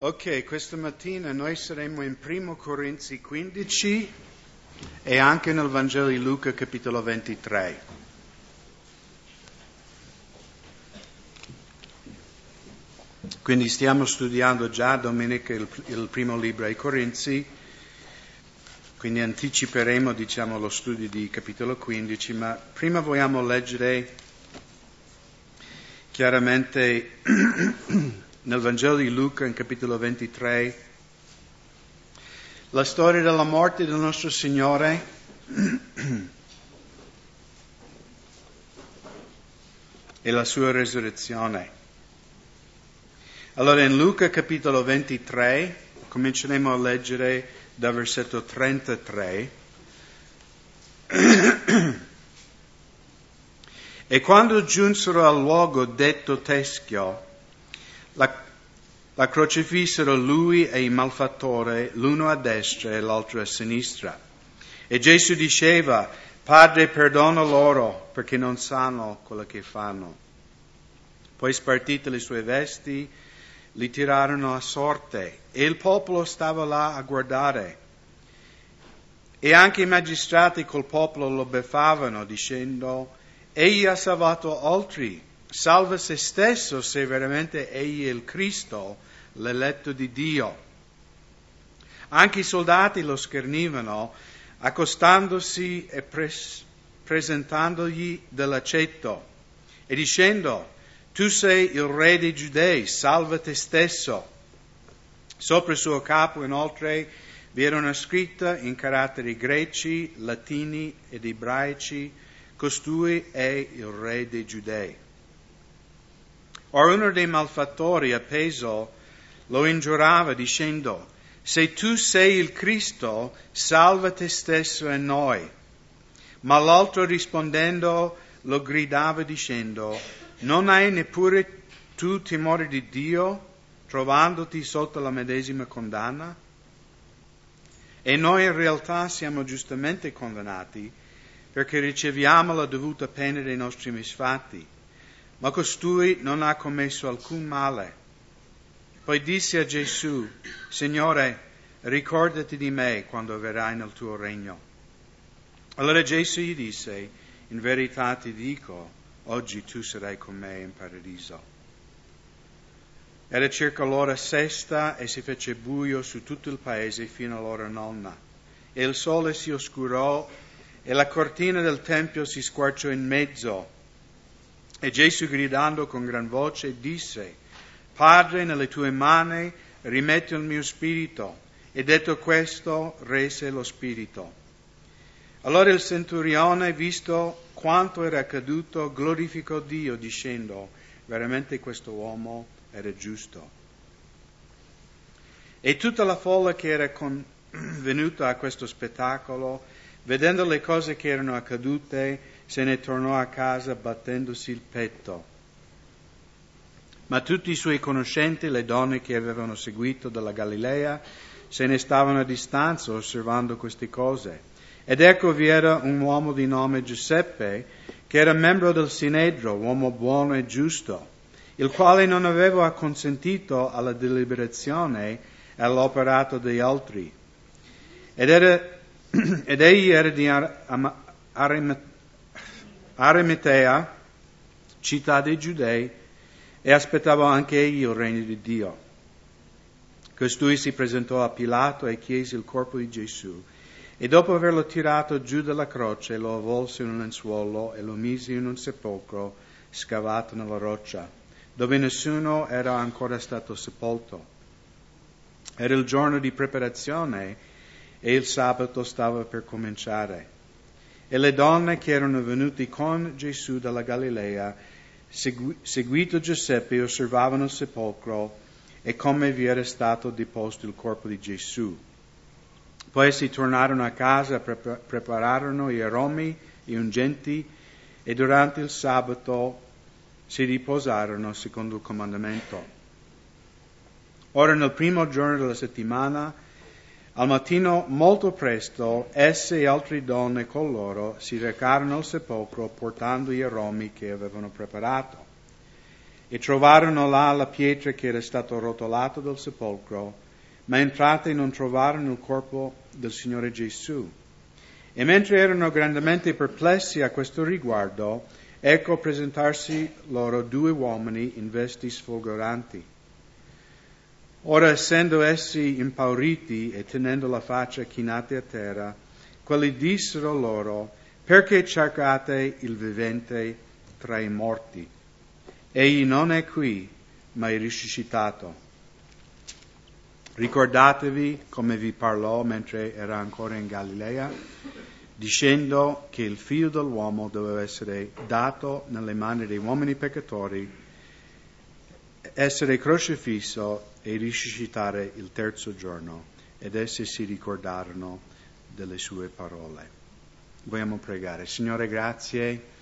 Ok, questa mattina noi saremo in 1 Corinzi 15 e anche nel Vangelo di Luca capitolo 23. Quindi stiamo studiando già domenica il, il primo libro ai Corinzi, quindi anticiperemo diciamo, lo studio di capitolo 15, ma prima vogliamo leggere chiaramente nel Vangelo di Luca, in capitolo 23, la storia della morte del nostro Signore e la sua resurrezione. Allora in Luca capitolo 23 cominceremo a leggere dal versetto 33. e quando giunsero al luogo detto Teschio, la, la crocifissero lui e il malfattore, l'uno a destra e l'altro a sinistra. E Gesù diceva, Padre, perdona loro perché non sanno quello che fanno. Poi spartite le sue vesti, li tirarono a sorte e il popolo stava là a guardare. E anche i magistrati col popolo lo beffavano dicendo, Egli ha salvato altri salva se stesso se veramente egli è il Cristo, l'eletto di Dio. Anche i soldati lo schernivano, accostandosi e pres- presentandogli dell'aceto e dicendo, tu sei il re dei giudei, salva te stesso. Sopra il suo capo inoltre vi era una scritta in caratteri greci, latini ed ebraici, costui è il re dei giudei. Ora uno dei malfattori appeso lo ingiurava dicendo, se tu sei il Cristo, salva te stesso e noi. Ma l'altro rispondendo lo gridava dicendo, non hai neppure tu timore di Dio, trovandoti sotto la medesima condanna? E noi in realtà siamo giustamente condannati perché riceviamo la dovuta pena dei nostri misfatti ma costui non ha commesso alcun male. Poi disse a Gesù, Signore, ricordati di me quando verrai nel tuo regno. Allora Gesù gli disse, in verità ti dico, oggi tu sarai con me in paradiso. Era circa l'ora sesta e si fece buio su tutto il paese fino all'ora nonna. E il sole si oscurò e la cortina del Tempio si squarciò in mezzo e Gesù gridando con gran voce disse, Padre, nelle tue mani rimetto il mio spirito. E detto questo, rese lo spirito. Allora il centurione, visto quanto era accaduto, glorificò Dio dicendo, veramente questo uomo era giusto. E tutta la folla che era con, venuta a questo spettacolo, vedendo le cose che erano accadute, se ne tornò a casa battendosi il petto. Ma tutti i suoi conoscenti, le donne che avevano seguito dalla Galilea, se ne stavano a distanza osservando queste cose. Ed ecco vi era un uomo di nome Giuseppe, che era membro del Sinedro, uomo buono e giusto, il quale non aveva acconsentito alla deliberazione e all'operato degli altri. Ed, era, ed egli era di Arimatea Arimatea, città dei Giudei, e aspettava anche egli il regno di Dio. Costui si presentò a Pilato e chiese il corpo di Gesù, e dopo averlo tirato giù dalla croce lo avvolse in un lenzuolo e lo mise in un sepolcro scavato nella roccia, dove nessuno era ancora stato sepolto. Era il giorno di preparazione e il sabato stava per cominciare. E le donne che erano venute con Gesù dalla Galilea, segui, seguito Giuseppe, osservavano il sepolcro e come vi era stato deposto il corpo di Gesù. Poi si tornarono a casa, prepararono gli aromi, gli ungenti e durante il sabato si riposarono secondo il comandamento. Ora nel primo giorno della settimana al mattino molto presto esse e altre donne con loro si recarono al sepolcro portando gli aromi che avevano preparato. e trovarono là la pietra che era stato rotolato dal sepolcro, ma entrate non trovarono il corpo del Signore Gesù. E mentre erano grandemente perplessi a questo riguardo, ecco presentarsi loro due uomini in vesti sfolgoranti. Ora, essendo essi impauriti e tenendo la faccia chinata a terra, quelli dissero loro, perché cercate il vivente tra i morti? Egli non è qui, ma è risuscitato. Ricordatevi come vi parlò mentre era ancora in Galilea dicendo che il figlio dell'uomo doveva essere dato nelle mani dei uomini peccatori, essere crocifisso e risuscitare il terzo giorno. Ed essi si ricordarono delle sue parole. Vogliamo pregare. Signore, grazie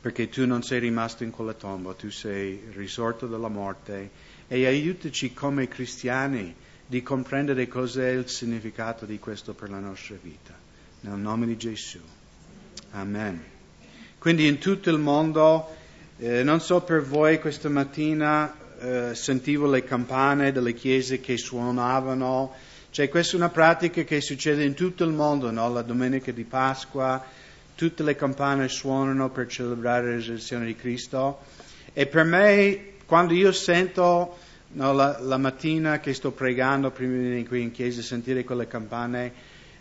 perché tu non sei rimasto in quella tomba, tu sei risorto dalla morte e aiutaci come cristiani di comprendere cos'è il significato di questo per la nostra vita. Nel nome di Gesù. Amen. Quindi in tutto il mondo, eh, non so per voi, questa mattina eh, sentivo le campane delle chiese che suonavano. Cioè questa è una pratica che succede in tutto il mondo, no? la domenica di Pasqua, tutte le campane suonano per celebrare la risurrezione di Cristo. E per me, quando io sento No, la, la, mattina che sto pregando prima di venire qui in chiesa, sentire quelle campane,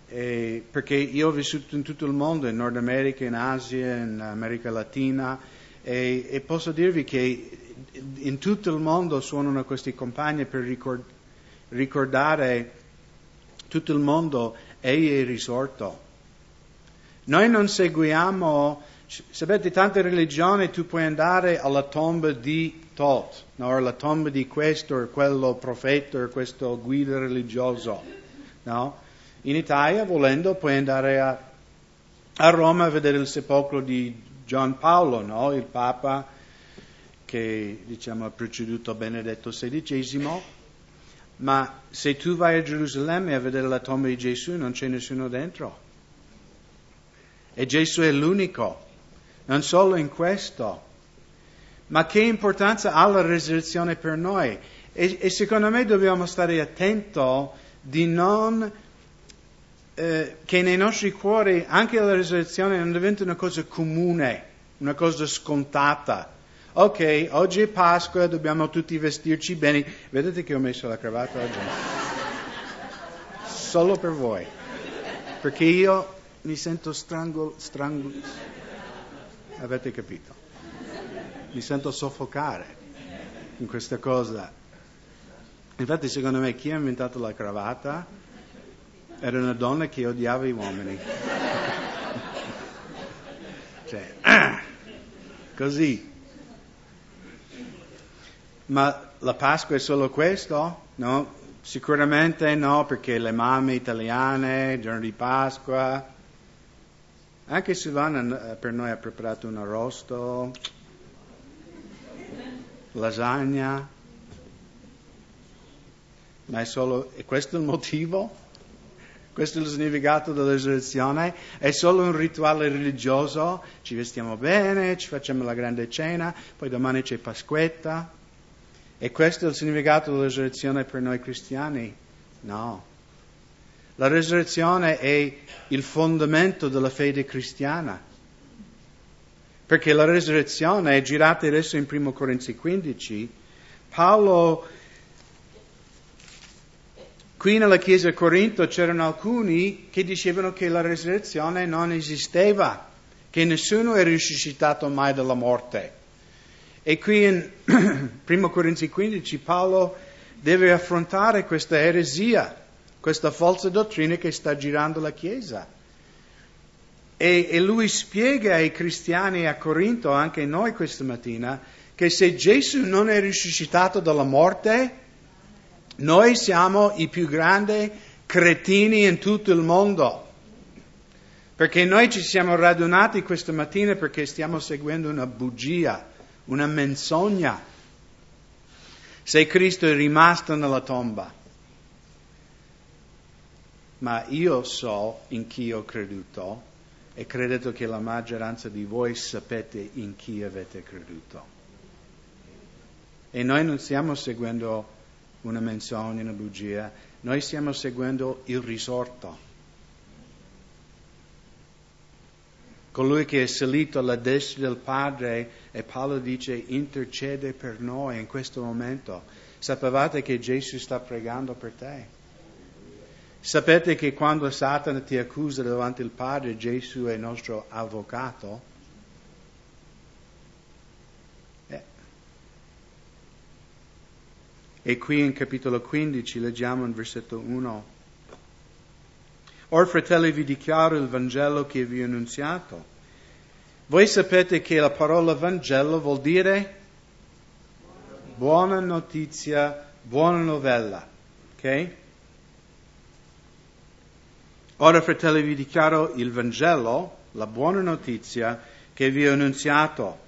eh, perché io ho vissuto in tutto il mondo, in Nord America, in Asia, in America Latina, e, e posso dirvi che in tutto il mondo suonano queste campane per ricord, ricordare tutto il mondo, Egli è risorto. Noi non seguiamo, sapete, tante religioni tu puoi andare alla tomba di tot, no? la tomba di questo o quello profeta o questo guida religioso. No? In Italia, volendo, puoi andare a, a, Roma a vedere il sepolcro di Gian Paolo, no? il Papa che diciamo, ha preceduto Benedetto XVI. Ma se tu vai a Gerusalemme a vedere la tomba di Gesù, non c'è nessuno dentro. E Gesù è l'unico, non solo in questo ma che importanza ha la resurrezione per noi? E, e secondo me dobbiamo stare attenti di non eh, che nei nostri cuori anche la resurrezione non diventi una cosa comune, una cosa scontata. Ok, oggi è Pasqua, dobbiamo tutti vestirci bene. Vedete che ho messo la cravatta oggi? Solo per voi. Perché io mi sento strangolo, strangolo. Avete capito? mi sento soffocare in questa cosa. Infatti, secondo me, chi ha inventato la cravatta era una donna che odiava i uomini. cioè, così. Ma la Pasqua è solo questo? No? Sicuramente no, perché le mamme italiane, il giorno di Pasqua, anche Silvana per noi ha preparato un arrosto, lasagna, ma è solo, e questo è il motivo? Questo è il significato della? È solo un rituale religioso? Ci vestiamo bene, ci facciamo la grande cena, poi domani c'è Pasquetta? E questo è il significato della risurrezione per noi cristiani? No. La risurrezione è il fondamento della fede cristiana perché la resurrezione è girata adesso in 1 Corinzi 15. Paolo, qui nella chiesa di Corinto c'erano alcuni che dicevano che la resurrezione non esisteva, che nessuno è risuscitato mai dalla morte. E qui in 1 Corinzi 15 Paolo deve affrontare questa eresia, questa falsa dottrina che sta girando la Chiesa. E, e lui spiega ai cristiani a Corinto, anche noi questa mattina, che se Gesù non è risuscitato dalla morte, noi siamo i più grandi cretini in tutto il mondo. Perché noi ci siamo radunati questa mattina perché stiamo seguendo una bugia, una menzogna. Se Cristo è rimasto nella tomba. Ma io so in chi ho creduto e credo che la maggioranza di voi sapete in chi avete creduto. E noi non stiamo seguendo una menzogna, una bugia, noi stiamo seguendo il risorto. Colui che è salito alla destra del Padre e Paolo dice intercede per noi in questo momento. Sapevate che Gesù sta pregando per te? Sapete che quando Satana ti accusa davanti al Padre, Gesù è nostro avvocato? Eh. E qui in capitolo 15 leggiamo in versetto 1. Or fratelli vi dichiaro il Vangelo che vi ho annunziato. Voi sapete che la parola Vangelo vuol dire buona notizia, buona novella. Ok? Ora, fratelli, vi dichiaro il Vangelo, la buona notizia che vi ho annunziato,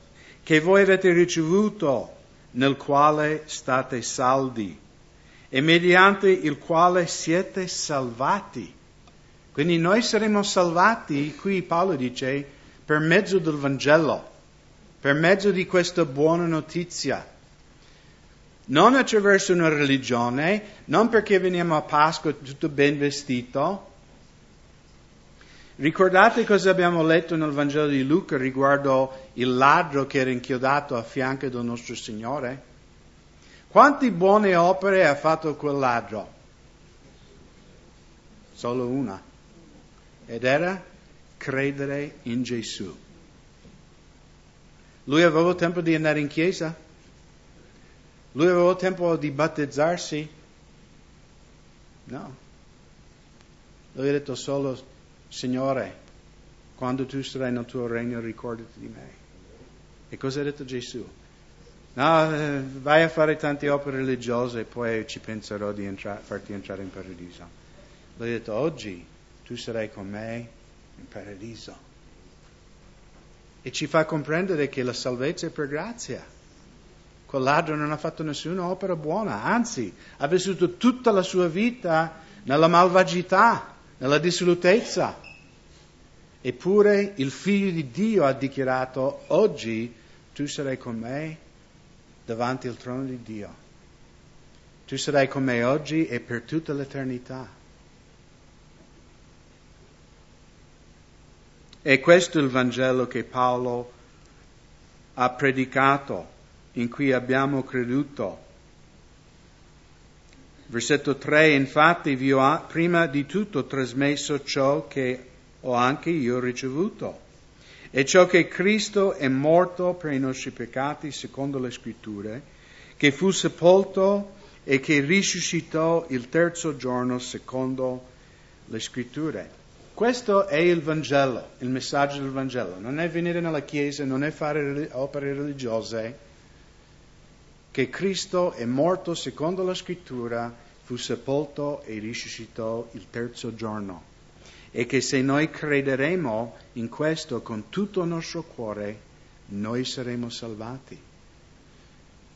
che voi avete ricevuto, nel quale state saldi e mediante il quale siete salvati. Quindi noi saremo salvati, qui Paolo dice, per mezzo del Vangelo, per mezzo di questa buona notizia. Non attraverso una religione, non perché veniamo a Pasqua tutto ben vestito, Ricordate cosa abbiamo letto nel Vangelo di Luca riguardo il ladro che era inchiodato a fianco del nostro Signore? Quante buone opere ha fatto quel ladro? Solo una. Ed era credere in Gesù. Lui aveva tempo di andare in chiesa? Lui aveva tempo di battezzarsi? No. Lui ha detto solo Signore, quando tu sarai nel tuo regno ricordati di me. E cosa ha detto Gesù? No, eh, vai a fare tante opere religiose e poi ci penserò di entra- farti entrare in paradiso. Lui ha detto, oggi tu sarai con me in paradiso. E ci fa comprendere che la salvezza è per grazia. Quel ladro non ha fatto nessuna opera buona, anzi, ha vissuto tutta la sua vita nella malvagità, nella dissolutezza. Eppure il figlio di Dio ha dichiarato, oggi tu sarai con me davanti al trono di Dio. Tu sarai con me oggi e per tutta l'eternità. E questo è il Vangelo che Paolo ha predicato, in cui abbiamo creduto. Versetto 3, infatti vi ho prima di tutto trasmesso ciò che ho anche io ricevuto. E ciò che Cristo è morto per i nostri peccati, secondo le scritture, che fu sepolto e che risuscitò il terzo giorno, secondo le scritture. Questo è il Vangelo, il messaggio del Vangelo. Non è venire nella Chiesa, non è fare opere religiose, che Cristo è morto secondo la scrittura, fu sepolto e risuscitò il terzo giorno e che se noi crederemo in questo con tutto il nostro cuore, noi saremo salvati.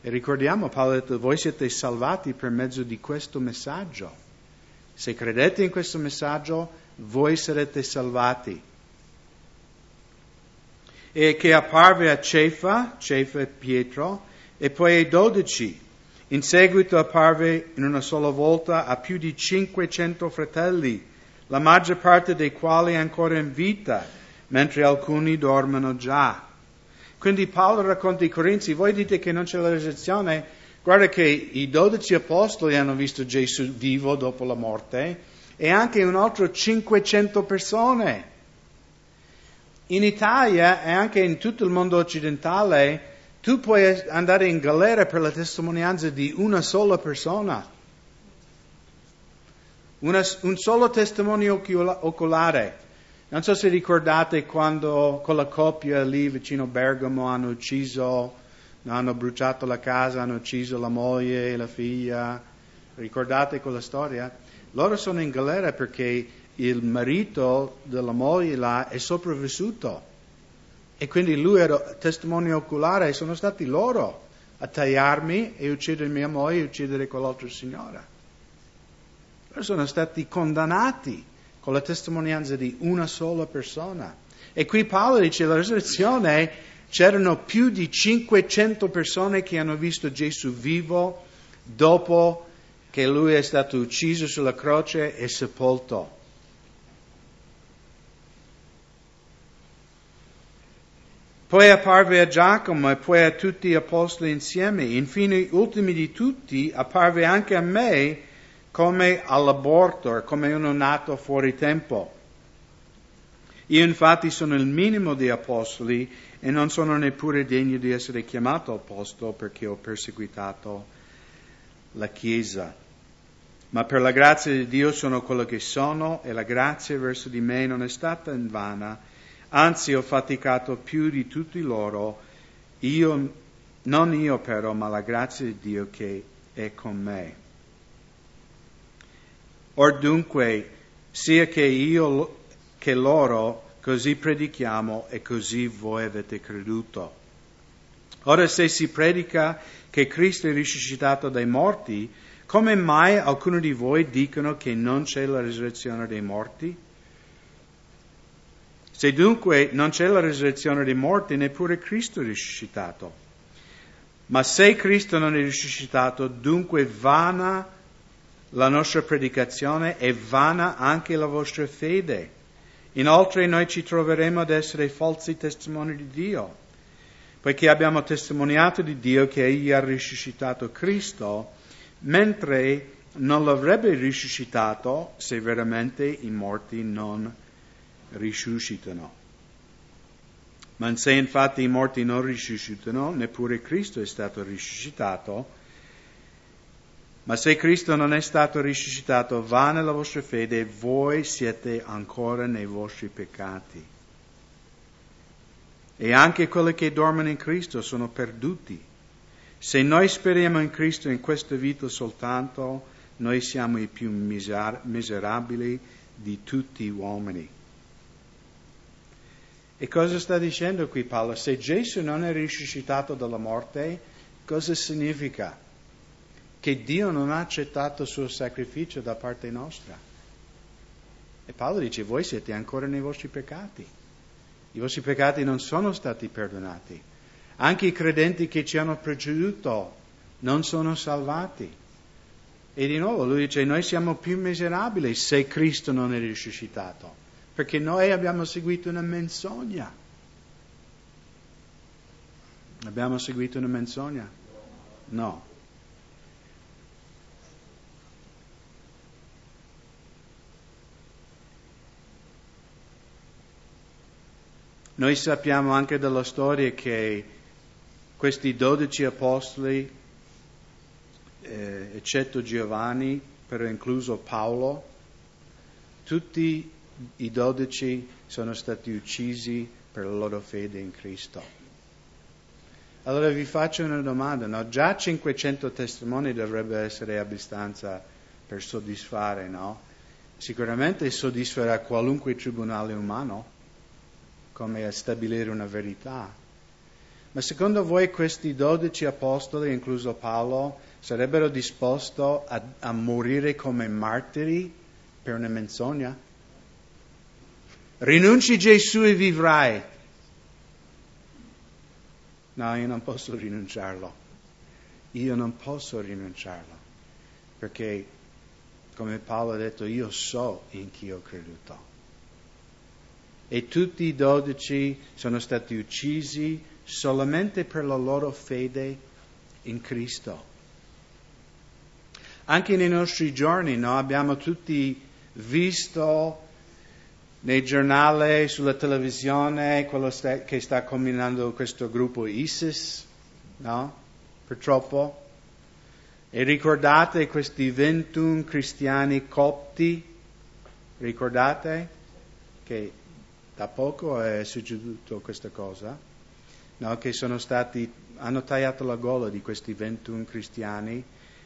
E ricordiamo, Paolo ha detto, voi siete salvati per mezzo di questo messaggio. Se credete in questo messaggio, voi sarete salvati. E che apparve a Cefa, Cefa e Pietro, e poi ai dodici. In seguito apparve in una sola volta a più di 500 fratelli la maggior parte dei quali ancora in vita, mentre alcuni dormono già. Quindi Paolo racconta ai Corinzi, voi dite che non c'è la resurrezione, guarda che i dodici apostoli hanno visto Gesù vivo dopo la morte e anche un altro 500 persone. In Italia e anche in tutto il mondo occidentale tu puoi andare in galera per la testimonianza di una sola persona. Una, un solo testimone oculare. Non so se ricordate quando quella coppia lì vicino Bergamo hanno ucciso, hanno bruciato la casa, hanno ucciso la moglie e la figlia. Ricordate quella storia? Loro sono in galera perché il marito della moglie là è sopravvissuto. E quindi lui era testimone oculare e sono stati loro a tagliarmi e uccidere mia moglie e uccidere quell'altra signora sono stati condannati con la testimonianza di una sola persona. E qui Paolo dice la risurrezione c'erano più di 500 persone che hanno visto Gesù vivo dopo che lui è stato ucciso sulla croce e sepolto. Poi apparve a Giacomo e poi a tutti gli apostoli insieme. Infine, ultimi di tutti, apparve anche a me come all'aborto, come uno nato fuori tempo. Io infatti sono il minimo dei apostoli e non sono neppure degno di essere chiamato apostolo perché ho perseguitato la Chiesa. Ma per la grazia di Dio sono quello che sono e la grazia verso di me non è stata in vana Anzi ho faticato più di tutti loro, io, non io però, ma la grazia di Dio che è con me. Or dunque, sia che io che loro, così predichiamo e così voi avete creduto. Ora se si predica che Cristo è risuscitato dai morti, come mai alcuni di voi dicono che non c'è la risurrezione dei morti? Se dunque non c'è la risurrezione dei morti, neppure Cristo è risuscitato. Ma se Cristo non è risuscitato, dunque vana la nostra predicazione e vana anche la vostra fede. Inoltre noi ci troveremo ad essere falsi testimoni di Dio, poiché abbiamo testimoniato di Dio che Egli ha risuscitato Cristo, mentre non l'avrebbe risuscitato se veramente i morti non risuscitano. Ma se infatti i morti non risuscitano, neppure Cristo è stato risuscitato. Ma se Cristo non è stato risuscitato, vana la vostra fede e voi siete ancora nei vostri peccati. E anche quelli che dormono in Cristo sono perduti. Se noi speriamo in Cristo in questa vita soltanto, noi siamo i più miserabili di tutti gli uomini. E cosa sta dicendo qui Paolo? Se Gesù non è risuscitato dalla morte, cosa significa? Che Dio non ha accettato il suo sacrificio da parte nostra. E Paolo dice, voi siete ancora nei vostri peccati. I vostri peccati non sono stati perdonati. Anche i credenti che ci hanno preceduto non sono salvati. E di nuovo lui dice, noi siamo più miserabili se Cristo non è risuscitato perché noi abbiamo seguito una menzogna. Abbiamo seguito una menzogna? No. Noi sappiamo anche dalla storia che questi dodici apostoli, eh, eccetto Giovanni, però incluso Paolo, tutti i dodici sono stati uccisi per la loro fede in Cristo. Allora vi faccio una domanda, no? Già 500 testimoni dovrebbe essere abbastanza per soddisfare, no? Sicuramente soddisferà qualunque tribunale umano, come a stabilire una verità. Ma secondo voi questi dodici apostoli, incluso Paolo, sarebbero disposti a, a morire come martiri per una menzogna? Rinunci Gesù e vivrai. No, io non posso rinunciarlo. Io non posso rinunciarlo. Perché, come Paolo ha detto, io so in chi ho creduto. E tutti i dodici sono stati uccisi solamente per la loro fede in Cristo. Anche nei nostri giorni no, abbiamo tutti visto nei giornali, sulla televisione, quello sta, che sta combinando questo gruppo ISIS, no? Purtroppo. E ricordate questi 21 cristiani copti? Ricordate che da poco è succeduto questa cosa? No? Che stati, hanno tagliato la gola di questi 21 cristiani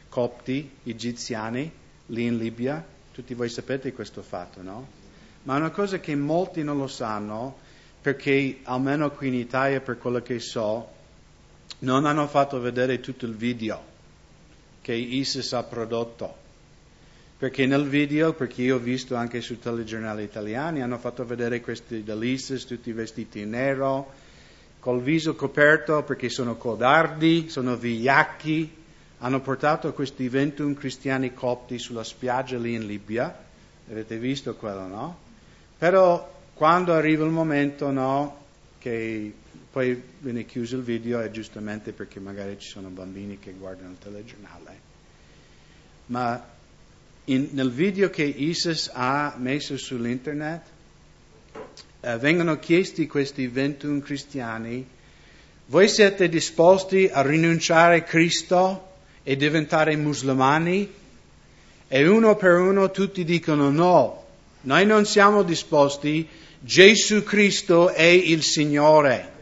copti, egiziani, lì in Libia. Tutti voi sapete questo fatto, no? Ma una cosa che molti non lo sanno, perché almeno qui in Italia, per quello che so, non hanno fatto vedere tutto il video che ISIS ha prodotto. Perché nel video, perché io ho visto anche sui telegiornali italiani, hanno fatto vedere questi dell'ISIS tutti vestiti in nero col viso coperto perché sono codardi, sono vigliacchi, hanno portato questi 21 cristiani copti sulla spiaggia lì in Libia, avete visto quello, no? Però quando arriva il momento, no, che poi viene chiuso il video è giustamente perché magari ci sono bambini che guardano il telegiornale, ma in, nel video che ISIS ha messo sull'internet eh, vengono chiesti questi 21 cristiani, voi siete disposti a rinunciare a Cristo e diventare musulmani? E uno per uno tutti dicono no, noi non siamo disposti, Gesù Cristo è il Signore.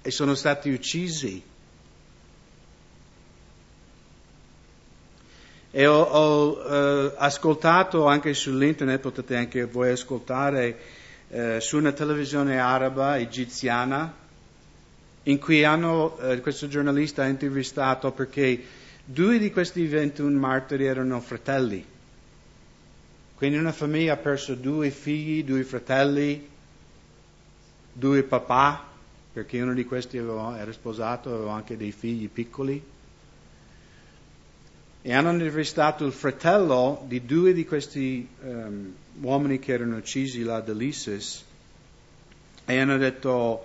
E sono stati uccisi. E ho, ho uh, ascoltato anche sull'internet, potete anche voi ascoltare, uh, su una televisione araba egiziana, in cui hanno, uh, questo giornalista ha intervistato perché due di questi 21 martiri erano fratelli. Quindi una famiglia ha perso due figli, due fratelli, due papà, perché uno di questi aveva, era sposato, aveva anche dei figli piccoli e hanno intervistato il fratello di due di questi um, uomini che erano uccisi là dall'ISIS e hanno detto,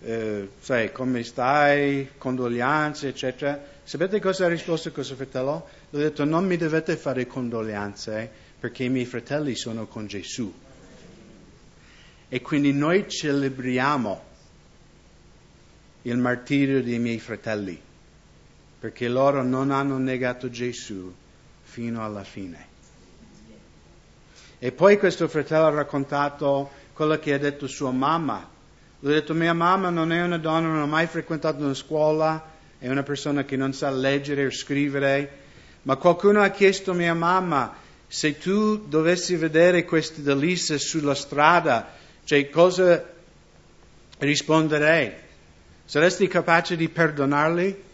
eh, sai, come stai, condoglianze, eccetera. Sapete cosa ha risposto questo fratello? Ha detto, non mi dovete fare condoglianze perché i miei fratelli sono con Gesù. E quindi noi celebriamo il martirio dei miei fratelli perché loro non hanno negato Gesù fino alla fine. E poi questo fratello ha raccontato quello che ha detto sua mamma. Lui ha detto mia mamma non è una donna, non ha mai frequentato una scuola, è una persona che non sa leggere o scrivere, ma qualcuno ha chiesto a mia mamma se tu dovessi vedere questi delisse sulla strada, cioè cosa risponderei? Saresti capace di perdonarli?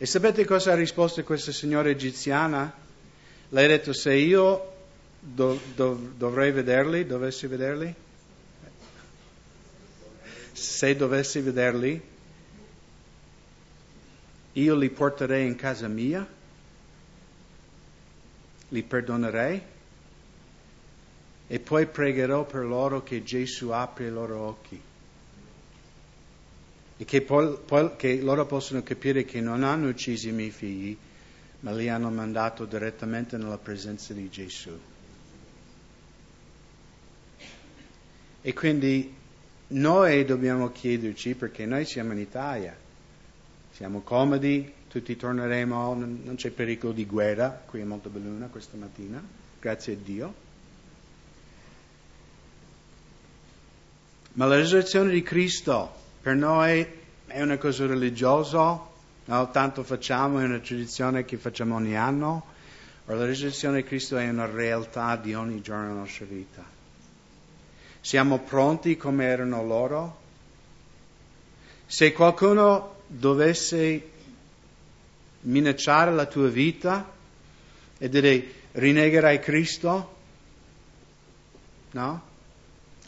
E sapete cosa ha risposto questa signora egiziana? Lei ha detto se io do, do, dovrei vederli, dovessi vederli, se dovessi vederli, io li porterei in casa mia, li perdonerei? E poi pregherò per loro che Gesù apra i loro occhi e che, poi, poi, che loro possono capire che non hanno ucciso i miei figli, ma li hanno mandato direttamente nella presenza di Gesù. E quindi noi dobbiamo chiederci, perché noi siamo in Italia, siamo comodi, tutti torneremo, non c'è pericolo di guerra, qui è molto belluna questa mattina, grazie a Dio. Ma la risurrezione di Cristo per noi è una cosa religiosa, no? tanto facciamo, è una tradizione che facciamo ogni anno, o la risurrezione di Cristo è una realtà di ogni giorno della nostra vita. Siamo pronti come erano loro? Se qualcuno dovesse minacciare la tua vita e dire rinnegherai Cristo, no?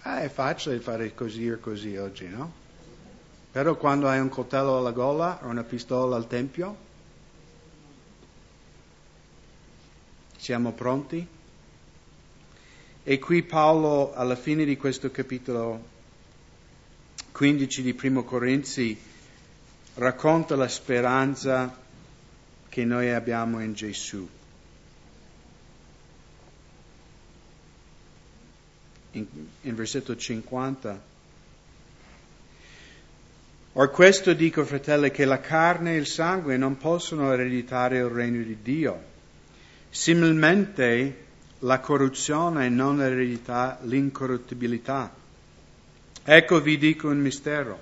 Ah, è facile fare così o così oggi, no? Però quando hai un coltello alla gola o una pistola al tempio, siamo pronti? E qui Paolo, alla fine di questo capitolo 15 di Primo Corinzi, racconta la speranza che noi abbiamo in Gesù. In, in versetto 50 Or questo dico, fratelli, che la carne e il sangue non possono ereditare il regno di Dio. Similmente la corruzione non eredita l'incorruttibilità. Ecco vi dico un mistero.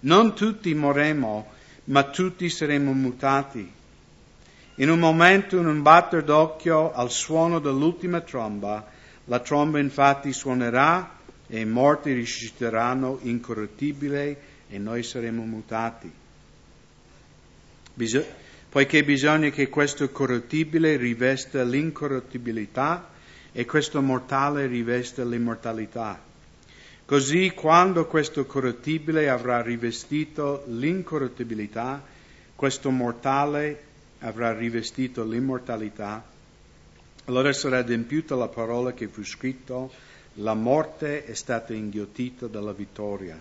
Non tutti morremo, ma tutti saremo mutati. In un momento, in un batter d'occhio, al suono dell'ultima tromba, la tromba infatti suonerà e i morti risusciteranno incorruttibili e noi saremo mutati. Bisog- poiché bisogna che questo corruttibile rivesta l'incorruttibilità e questo mortale rivesta l'immortalità. Così quando questo corruttibile avrà rivestito l'incorruttibilità, questo mortale avrà rivestito l'immortalità, allora sarà adempiuta la parola che fu scritta, la morte è stata inghiottita dalla vittoria.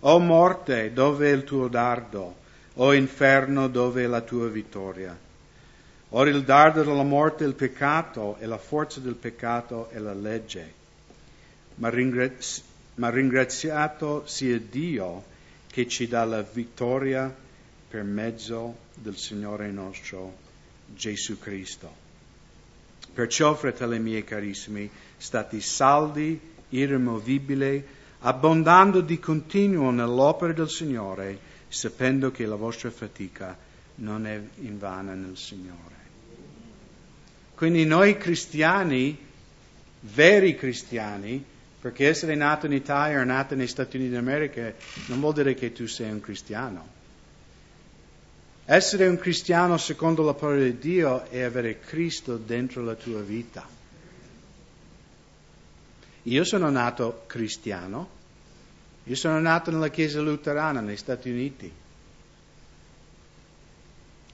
O morte, dove è il tuo dardo? O inferno, dove è la tua vittoria? Ora il dardo della morte è il peccato e la forza del peccato è la legge ma, ringrazi- ma ringraziato sia Dio che ci dà la vittoria per mezzo del Signore nostro Gesù Cristo. Perciò, fratelli miei carissimi, state saldi, irremovibili, abbondando di continuo nell'opera del Signore, sapendo che la vostra fatica non è invana nel Signore. Quindi noi cristiani, veri cristiani, perché essere nato in Italia o nato negli Stati Uniti d'America non vuol dire che tu sei un cristiano. Essere un cristiano secondo la parola di Dio è avere Cristo dentro la tua vita. Io sono nato cristiano, io sono nato nella Chiesa luterana negli Stati Uniti,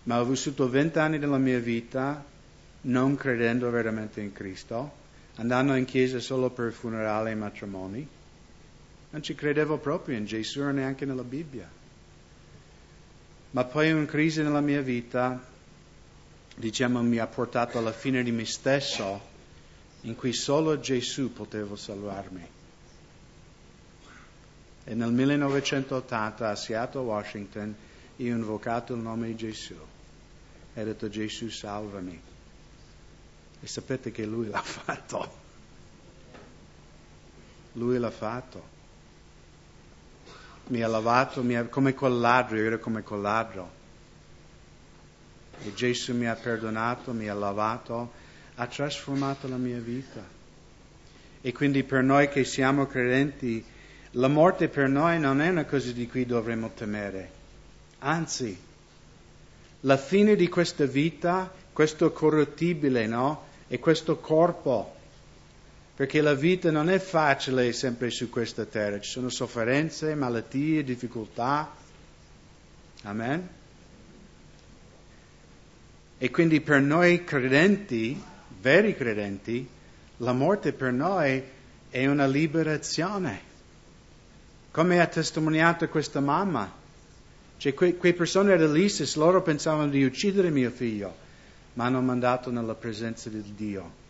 ma ho vissuto vent'anni della mia vita non credendo veramente in Cristo andando in chiesa solo per funerali e matrimoni. Non ci credevo proprio in Gesù e neanche nella Bibbia. Ma poi una crisi nella mia vita, diciamo, mi ha portato alla fine di me stesso, in cui solo Gesù poteva salvarmi. E nel 1980 a Seattle, Washington, io ho invocato il nome di Gesù e ho detto Gesù salvami. E sapete che lui l'ha fatto. Lui l'ha fatto. Mi ha lavato mi ha, come quel ladro, io ero come quel ladro. E Gesù mi ha perdonato, mi ha lavato, ha trasformato la mia vita. E quindi per noi che siamo credenti, la morte per noi non è una cosa di cui dovremmo temere. Anzi, la fine di questa vita, questo corruttibile, no? e questo corpo, perché la vita non è facile sempre su questa terra, ci sono sofferenze, malattie, difficoltà. Amen? E quindi per noi credenti, veri credenti, la morte per noi è una liberazione. Come ha testimoniato questa mamma. Cioè, que- quelle persone se loro pensavano di uccidere mio figlio ma hanno mandato nella presenza di Dio.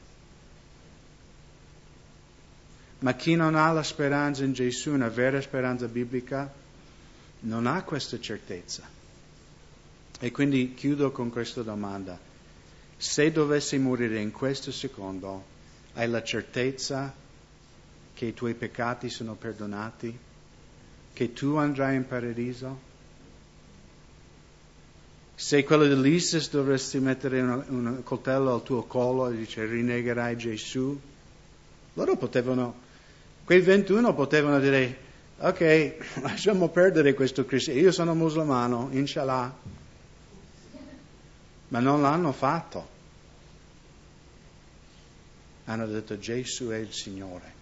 Ma chi non ha la speranza in Gesù, una vera speranza biblica, non ha questa certezza. E quindi chiudo con questa domanda. Se dovessi morire in questo secondo, hai la certezza che i tuoi peccati sono perdonati? Che tu andrai in paradiso? Se quello dell'ISIS dovresti mettere un, coltello al tuo collo e dice rinnegherai Gesù, loro potevano, quei 21 potevano dire, ok, lasciamo perdere questo cristiano, io sono musulmano, inshallah, ma non l'hanno fatto. Hanno detto Gesù è il Signore.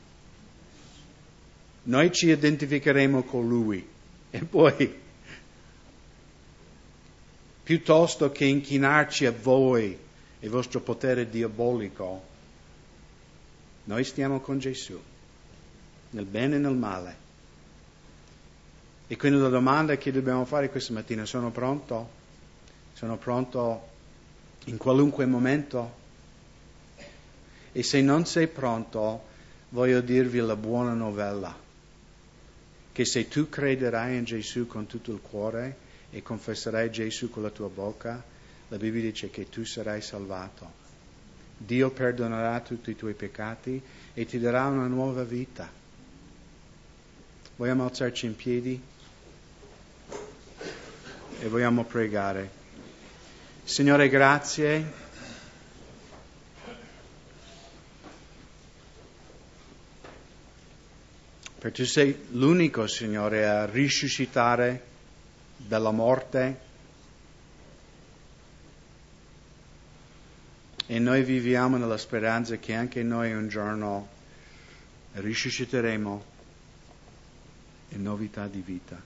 Noi ci identificheremo con Lui e poi piuttosto che inchinarci a voi e vostro potere diabolico, noi stiamo con Gesù, nel bene e nel male. E quindi la domanda che dobbiamo fare questa mattina, sono pronto? Sono pronto in qualunque momento? E se non sei pronto, voglio dirvi la buona novella, che se tu crederai in Gesù con tutto il cuore, e confesserai Gesù con la tua bocca, la Bibbia dice che tu sarai salvato. Dio perdonerà tutti i tuoi peccati e ti darà una nuova vita. Vogliamo alzarci in piedi e vogliamo pregare. Signore, grazie. Per tu sei l'unico, Signore, a risuscitare della morte. E noi viviamo nella speranza che anche noi un giorno risusciteremo e novità di vita.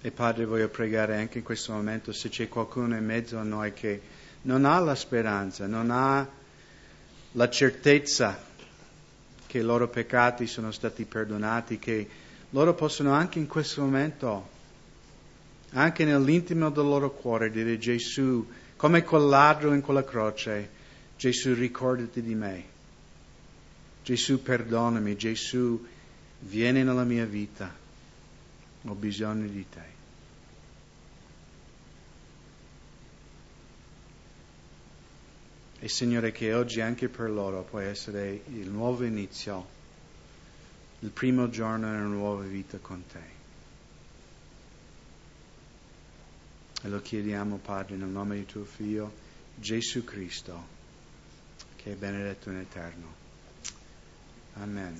E Padre, voglio pregare anche in questo momento se c'è qualcuno in mezzo a noi che non ha la speranza, non ha la certezza che i loro peccati sono stati perdonati, che loro possono anche in questo momento, anche nell'intimo del loro cuore, dire Gesù, come quel ladro in quella croce, Gesù ricordati di me. Gesù perdonami, Gesù vieni nella mia vita, ho bisogno di te. E Signore che oggi anche per loro può essere il nuovo inizio, il primo giorno di una nuova vita con te. E lo chiediamo, Padre, nel nome di tuo Figlio, Gesù Cristo, che è benedetto in eterno. Amen.